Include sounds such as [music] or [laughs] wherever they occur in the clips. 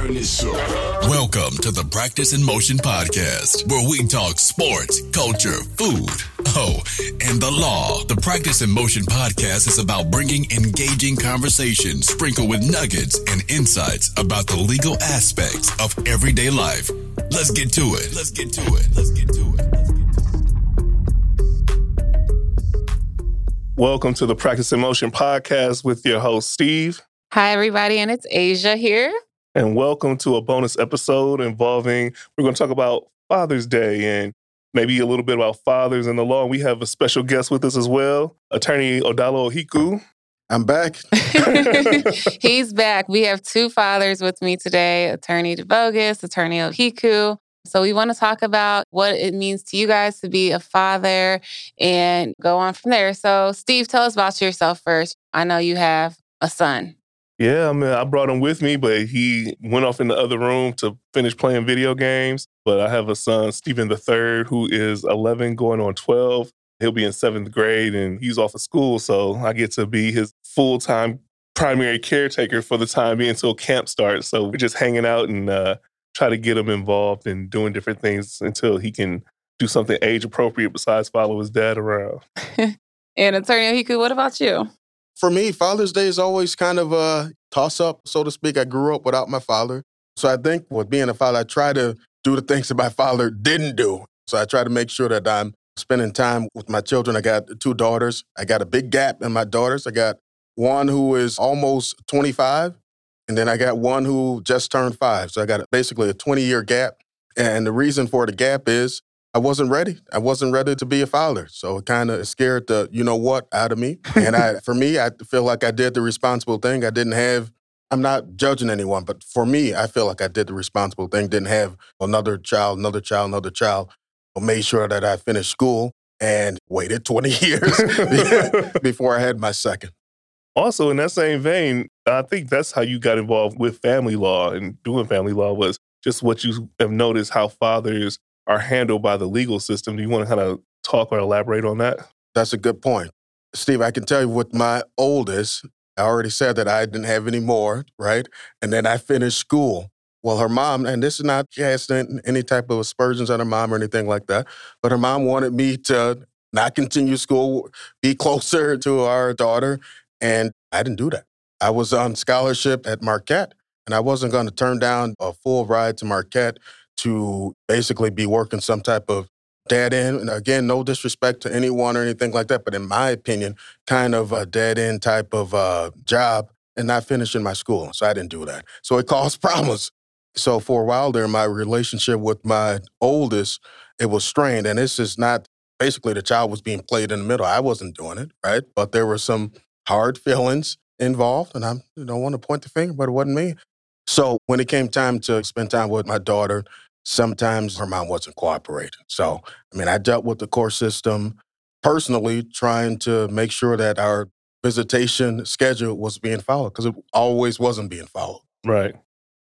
turn this up. Welcome to the Practice in Motion podcast, where we talk sports, culture, food, oh, and the law. The Practice in Motion podcast is about bringing engaging conversations sprinkled with nuggets and insights about the legal aspects of everyday life. Let's get to it. Let's get to it. Let's get to it. Welcome to the Practice in Motion podcast with your host, Steve. Hi, everybody, and it's Asia here. And welcome to a bonus episode involving, we're going to talk about Father's Day and maybe a little bit about fathers and the law. We have a special guest with us as well, attorney Odalo Ohiku. I'm back. [laughs] [laughs] He's back. We have two fathers with me today attorney DeVogus, attorney Ohiku. So, we want to talk about what it means to you guys to be a father and go on from there. So, Steve, tell us about yourself first. I know you have a son. Yeah, I mean, I brought him with me, but he went off in the other room to finish playing video games. But I have a son, Stephen the third, who is 11, going on 12. He'll be in seventh grade, and he's off of school, so I get to be his full time primary caretaker for the time being until camp starts. So we're just hanging out and uh, try to get him involved in doing different things until he can do something age appropriate besides follow his dad around. [laughs] and attorney Ohiku, what about you? For me, Father's Day is always kind of a toss up, so to speak. I grew up without my father. So I think with being a father, I try to do the things [laughs] that my father didn't do. So I try to make sure that I'm spending time with my children. I got two daughters. I got a big gap in my daughters. I got one who is almost 25 and then I got one who just turned five. So I got basically a 20 year gap. And the reason for the gap is I wasn't ready. I wasn't ready to be a father. So it kind of scared the, you know what, out of me. And I, [laughs] for me, I feel like I did the responsible thing. I didn't have, I'm not judging anyone, but for me, I feel like I did the responsible thing. Didn't have another child, another child, another child. I made sure that I finished school and waited [laughs] 20 years [laughs] before I had my second. Also, in that same vein, I think that's how you got involved with family law and doing family law was just what you have noticed how fathers are handled by the legal system. Do you want to kind of talk or elaborate on that? That's a good point. Steve, I can tell you with my oldest, I already said that I didn't have any more, right? And then I finished school. Well, her mom, and this is not has any type of aspersions on her mom or anything like that, but her mom wanted me to not continue school, be closer [laughs] to our daughter, and I didn't do that. I was on scholarship at Marquette, and I wasn't going to turn down a full ride to Marquette to basically be working some type of dead end. And again, no disrespect to anyone or anything like that, but in my opinion, kind of a dead end type of uh, job and not finishing my school. So I didn't do that. So it [laughs] caused problems. So for a while there, my relationship with my oldest, it was strained. And this is not basically the child was being played in the middle. I wasn't doing it, right? But there were some hard feelings involved, and I don't want to point the finger, but it wasn't me. So when it came time to spend time with my daughter, sometimes her mom wasn't cooperating. So, I mean, I dealt with the court system personally, trying to make sure that our visitation schedule was being followed because it always wasn't being followed. Right.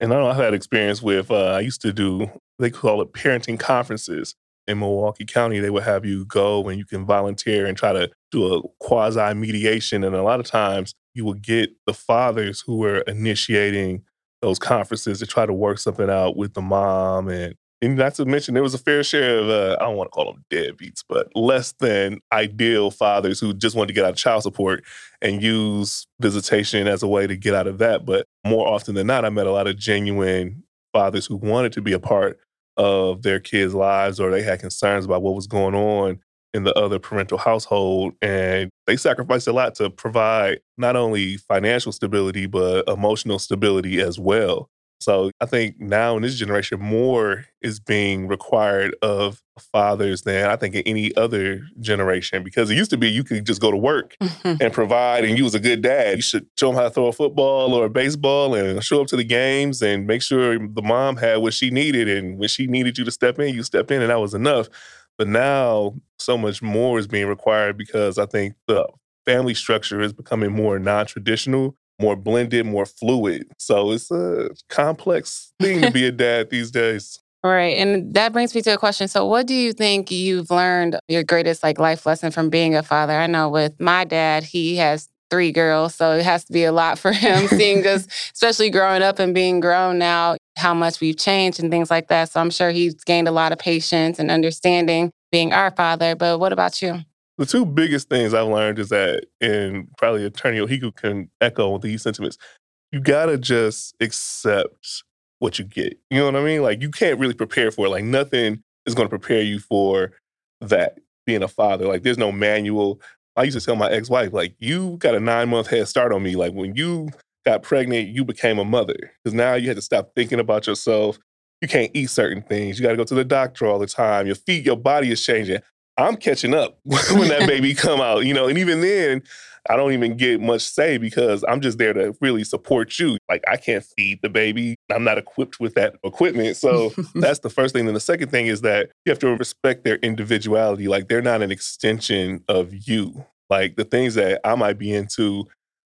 And I know I've had experience with, uh, I used to do, they call it parenting conferences in Milwaukee County. They would have you go and you can volunteer and try to do a quasi mediation. And a lot of times you will get the fathers who were initiating those conferences to try to work something out with the mom and and not to mention there was a fair share of uh, I don't want to call them deadbeats, but less than ideal fathers who just wanted to get out of child support and use visitation as a way to get out of that. But more often than not, I met a lot of genuine fathers who wanted to be a part of their kids' lives or they had concerns about what was going on in the other parental household. And they sacrificed a lot to provide not only financial stability, but emotional stability as well. So I think now in this generation, more is being required of fathers than I think in any other generation. Because it used to be you could just go to work mm-hmm. and provide, and you was a good dad. You should show them how to throw a football or a baseball, and show up to the games, and make sure the mom had what she needed, and when she needed you to step in, you step in, and that was enough. But now so much more is being required because I think the family structure is becoming more non-traditional, more blended, more fluid. So it's a complex thing to be a [laughs] dad these days. Right. And that brings me to a question. So what do you think you've learned your greatest like life lesson from being a father? I know with my dad, he has three girls. So it has to be a lot for [laughs] him seeing [laughs] us, especially growing up and being grown now, how much we've changed and things like that. So I'm sure he's gained a lot of patience and understanding being our father. But what about you? The two biggest things I've learned is that, and probably Attorney Ohiku can echo these sentiments, you gotta just accept what you get. You know what I mean? Like you can't really prepare for it. Like nothing is gonna prepare you for that being a father. Like there's no manual. I used to tell my ex-wife, like, you got a nine month head start on me. Like when you got pregnant, you became a mother. Because now you had to stop thinking about yourself. You can't eat certain things. You got to go to the doctor all the time. Your feet, your body is changing. I'm catching up [laughs] when that [laughs] baby come out, you know, and even then, I don't even get much say because I'm just there to really support you. Like I can't feed the baby. I'm not equipped with that equipment. So [laughs] that's the first thing. Then the second thing is that you have to respect their individuality. Like they're not an extension of you. Like the things that I might be into,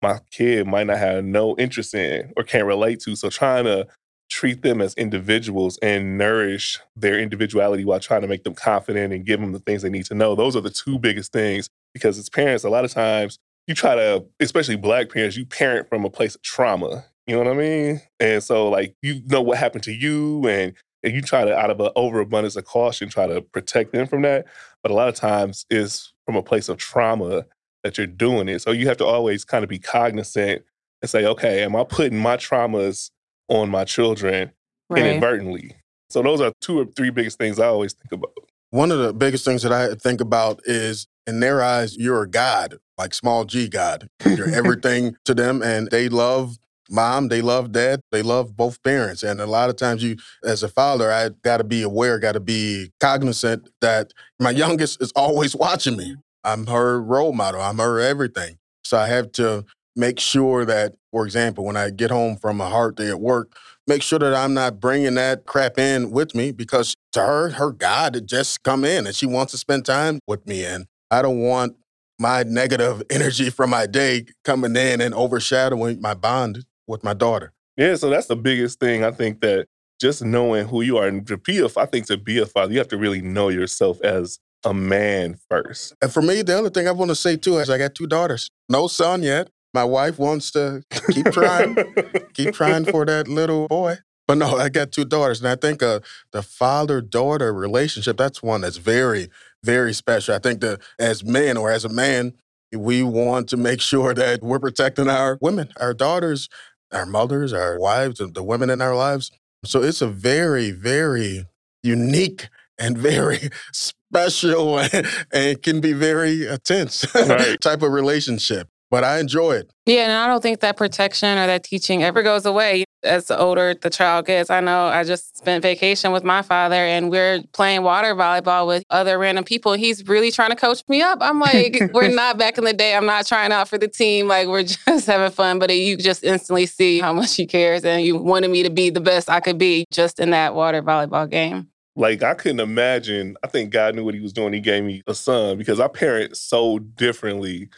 my kid might not have no interest in or can't relate to. So trying to treat them as individuals and nourish their individuality while trying to make them confident and give them the things they need to know. Those are the two biggest things because as parents, a lot of times you try to, especially black parents, you parent from a place of trauma. You know what I mean? And so like you know what happened to you and and you try to out of an overabundance of caution try to protect them from that. But a lot of times it's from a place of trauma that you're doing it. So you have to always kind of be cognizant and say, okay, am I putting my traumas on my children right. inadvertently. So those are two or three biggest things I always think about. One of the biggest things that I think about is in their eyes, you're a God, like small G God. You're [laughs] everything to them, and they love mom, they love dad, they love both parents. And a lot of times, you, as a father, I got to be aware, got to be cognizant that my youngest is always [laughs] watching me. I'm her role model, I'm her everything. So I have to make sure that, for example, when I get home from a hard day at work, make sure that I'm not bringing that crap in with me because to her, her God had just come in and she wants to spend time with me. And I don't want my negative [laughs] energy from my day coming in and overshadowing my bond with my daughter. Yeah, so that's the biggest thing. I think that just knowing who you are and to be a, I think to be a father, you have to really know yourself as a man first. And for me, the other thing I want to say too is I got two daughters. No son yet, my wife wants to keep trying, [laughs] keep trying for that little boy. But no, I got two daughters, and I think uh, the father-daughter relationship that's one that's very, very special. I think that as men or as a man, we want to make [laughs] sure that we're protecting our women, our daughters, our mothers, our wives, and the women in our lives. So it's a very, very unique and [laughs] very special [laughs] and can be very uh, tense right. type of relationship but I enjoy it. Yeah, and I don't think that protection or that teaching ever goes away as the older the child gets. I know I just spent vacation with my father and we're playing water volleyball with other random people. He's really trying to coach me up. I'm like, we're [laughs] not back in the day. I'm not trying out for the team. Like, we're [laughs] just having fun. But you just instantly see how much he cares and you wanted me to be the best I could be just in that water volleyball game. Like I couldn't imagine. I think God knew what He was doing. He gave me a son because I parent so differently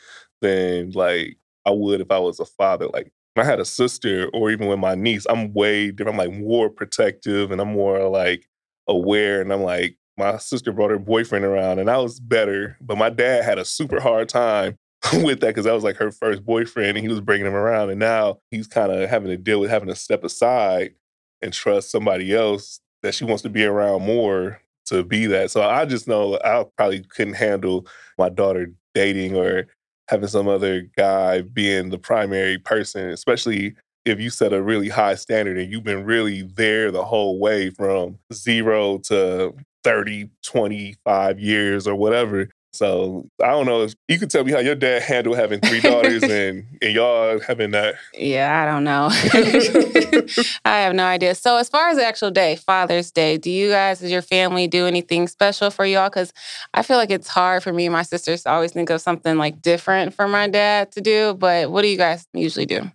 than like I would if I was a father. Like I had a sister or even with my niece, I'm way different. I'm like more protective and I'm more like aware. And I'm like, my sister brought her boyfriend around and I was better. But my dad had a super hard time [laughs] with that because that was like her first boyfriend and he was bringing him around. And now he's kind of having to deal with having to step aside and trust somebody else that she wants to be around more to be that. So I just know I probably couldn't handle my daughter dating or having some other guy being the primary person, especially if you set a really high standard and you've been really there the whole way from zero to 30, 25 years or whatever. So I don't know. If you could tell me how your dad handled having three daughters [laughs] and, and y'all having that. Yeah, I don't know. [laughs] [laughs] I have no idea. So as far as the actual day, Father's Day, do you guys, as your family, do anything special for y'all? Because I feel like it's hard for me and my sisters to always think of something like different for my dad to do. But what do you guys usually do?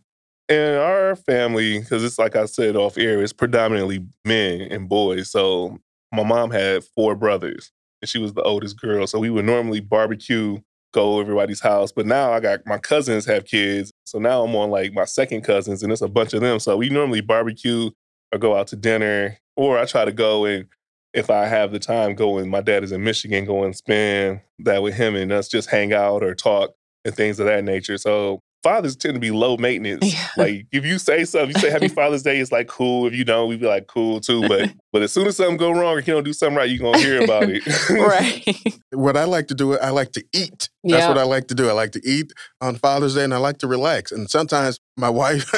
In our family, because it's like I said off air, it's predominantly men and boys. So my mom had four brothers and she was the oldest girl. So we would normally barbecue, go everybody's house. But now I got my cousins have kids. So now I'm on like my second cousins, and it's a bunch of them. So we normally barbecue or go out to dinner, or I try to go and if I have the time, go and my dad is in Michigan, go and spend that with him and us just hang out or talk. and things of that nature. So fathers tend to be low maintenance. Yeah. [laughs] Like if you say something, you say Happy Father's Day, it's like cool. If you don't, we'd be like cool too. But [laughs] but as soon as something go wrong or you don't do something right, you gonna hear about it. right. [laughs] What I like to do, I like to eat. That's Yeah. what I like to do. I like to eat on Father's Day and I like to relax. And sometimes my wife,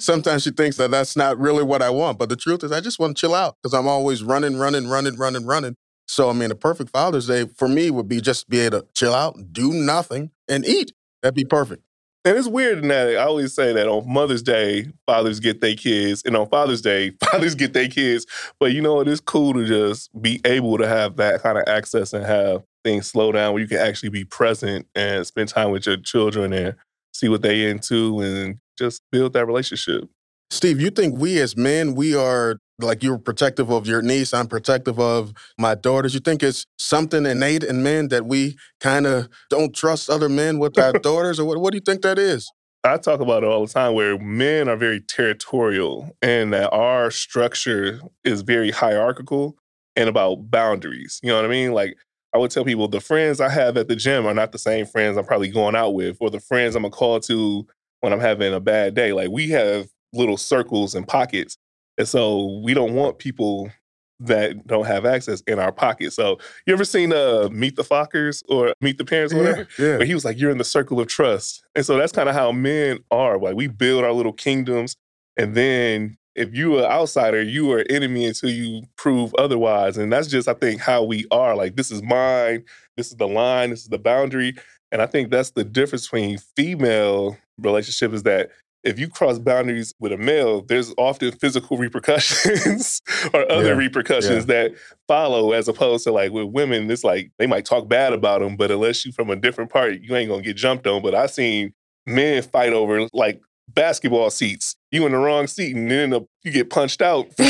sometimes she thinks that that's not really what I want. But the truth is, I just want to chill out because I'm always running, running, running, running, running. So, I mean, a perfect Father's Day for me would be just be able to chill out, do nothing, and eat. That'd be perfect. And it's weird that I always say that on Mother's Day, fathers get their kids, and on Father's Day, [laughs] fathers get their kids. But you know what? It's cool to just be able to have that kind of access and have things slow down where you can actually be present and spend time with your children and see what they into and just build that relationship. Steve, you think we as men, we are like you're protective of your niece, I'm protective of my daughters. You think it's something innate in men that we kind of don't trust other men with our [laughs] daughters, or what, what do you think that is? I talk about it all the time where men are very territorial and that our structure is very hierarchical and about boundaries. You know what I mean? Like I would tell people the friends I have at the gym are not the same friends I'm probably going out with or the friends I'm gonna call to when I'm having a bad day. Like we have little circles and pockets. And so we don't want people that don't have access in our pocket. So you ever seen uh Meet the Fockers or Meet the Parents or whatever? yeah. But he was like, You're in the circle of trust. And so that's kind of how men are. Like we build our little kingdoms. And then if you are an outsider, you are enemy until you prove otherwise. And that's just, I think, how we are. Like, this is mine, this is the line, this is the boundary. And I think that's the difference between female relationship is that if you cross boundaries with a male, there's often physical repercussions [laughs] or other Yeah, repercussions that follow, as opposed to like with women, it's like they might talk bad about them, but unless you from a different part, you ain't gonna get jumped on. But I've seen men fight over like basketball seats. You in the wrong seat, and then uh, you get punched out. [laughs] [laughs] so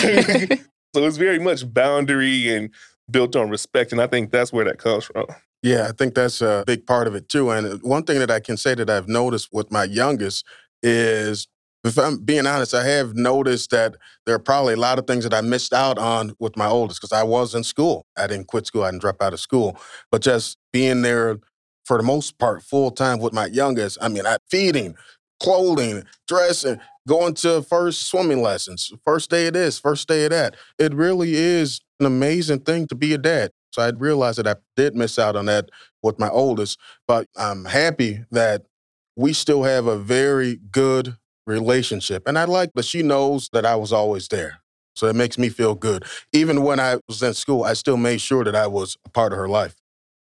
it's very much boundary and built on respect, and I think that's where that comes from. Yeah, I think that's a big part of it too. And one thing that I can say that I've noticed with my youngest is, if I'm being honest, I have noticed that there are probably a lot of things that I missed out on with my oldest because I was in school. I didn't quit school, I didn't drop out of school. But just being there for the most part full time with my youngest, I mean, I feeding, clothing, dressing, going to first swimming lessons, first day of this, first day of that. It really is an amazing thing to be a dad. So I realized that I did miss out on that with my oldest, but I'm happy that we still have a very good relationship. And I like that she knows that I was always there. So it makes me feel good. Even when I was in school, I still made sure that I was a part of her life.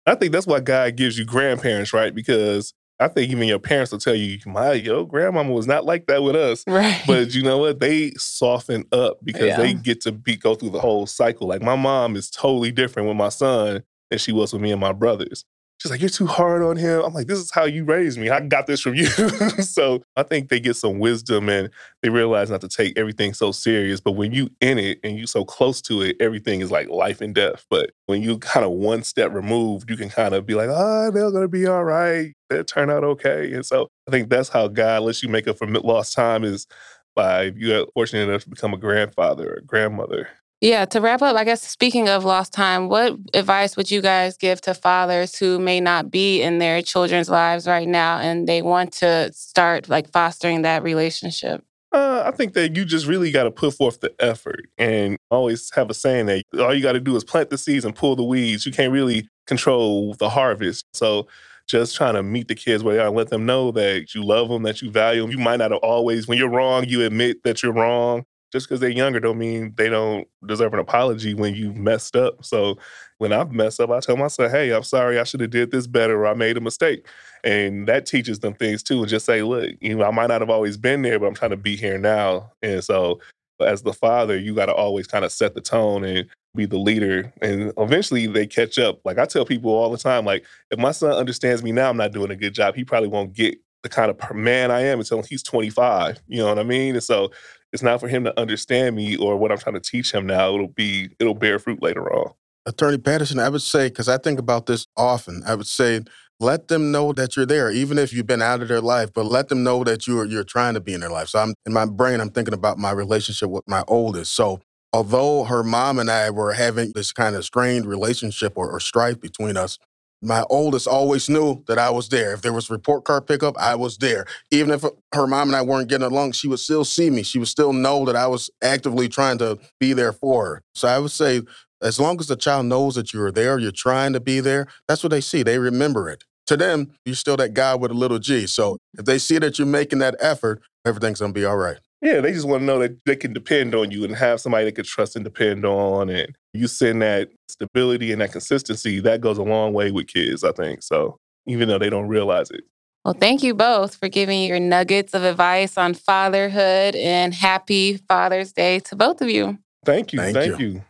I think that's why God gives you grandparents, right? Because I think even your parents will tell you, my yo, grandmama was not like that with us. right. But you know what? They soften up because Yeah. they get to be go through the whole cycle. Like my mom is totally different with my son than she was with me and my brothers. She's like, You're too hard on him. I'm like, This is how you raised me. I got this from you. [laughs] so I think they get some wisdom and they realize not to take everything so serious. But when you in it and you so close to it, everything is like life and death. But when you kind of one step removed, you can kind of be like, Ah, they're gonna be all right. They'll turn out okay. And so I think that's how God lets you make up for lost time is by you are fortunate enough to become a grandfather or grandmother. Yeah, to wrap up, I guess speaking of lost time, what advice would you guys give to fathers who may not be in their children's lives right now and they want to start like fostering that relationship? Uh, I think that you just really got to put forth the effort and always have a saying that all you got to do is plant the seeds and pull the weeds. You can't really control the harvest. So just trying to meet the kids where they are and let them know that you love them, that you value them. You might not have always, when you're wrong, you admit that you're wrong. Just because they're younger don't mean they don't deserve an apology when you messed up. So when I've messed up, I tell my son, hey, I'm sorry, I should have did this better or I made a mistake. And that teaches them things too. And just say, look, you know, I might not have always been there, but I'm trying to be here now. And so as the father, you got to always kind of set the tone and be the leader. And eventually they catch up. Like I tell people all the time, like, if my son understands me now, I'm not doing a good job. He probably won't get the kind of man I am until he's 25. You know what I mean? And so it's not for him to understand me or what I'm trying to teach him now. It'll be, it'll bear fruit later on. Attorney Patterson, I would say, because I think about this often, I would say, let them know that you're there, even if you've been out of their life, but let them know that you're you're trying to be in their life. So I'm in my brain, I'm thinking about my relationship with my oldest. So although her mom and I were having this kind of strained relationship or, or strife between us, my oldest always knew that I was there. If there was report card pickup, I was there. Even if her mom and I weren't getting along, she would still see me. She would still know that I was actively trying to be there for her. So I would say, as long as the child knows that you're there, you're trying to be there, that's what they see. They remember it. To them, you're still that guy with a little G. So if they see that you're making that effort, everything's gonna be all right. Yeah, they just want to know that they can depend on you and have somebody they can trust and depend on. And you send that stability and that consistency, that goes a long way with kids, I think. So even though they don't realize it. Well, thank you both for giving your nuggets of advice on fatherhood and happy Father's Day to both of you. Thank you. Thank, thank you. you.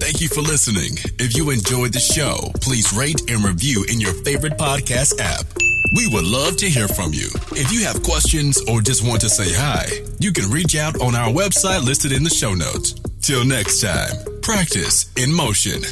Thank you for listening. If you enjoyed the show, please rate and review in your favorite podcast app. We would love to hear from you. If you have questions or just want to say hi, you can reach out on our website listed in the show notes. Till next time, practice in motion.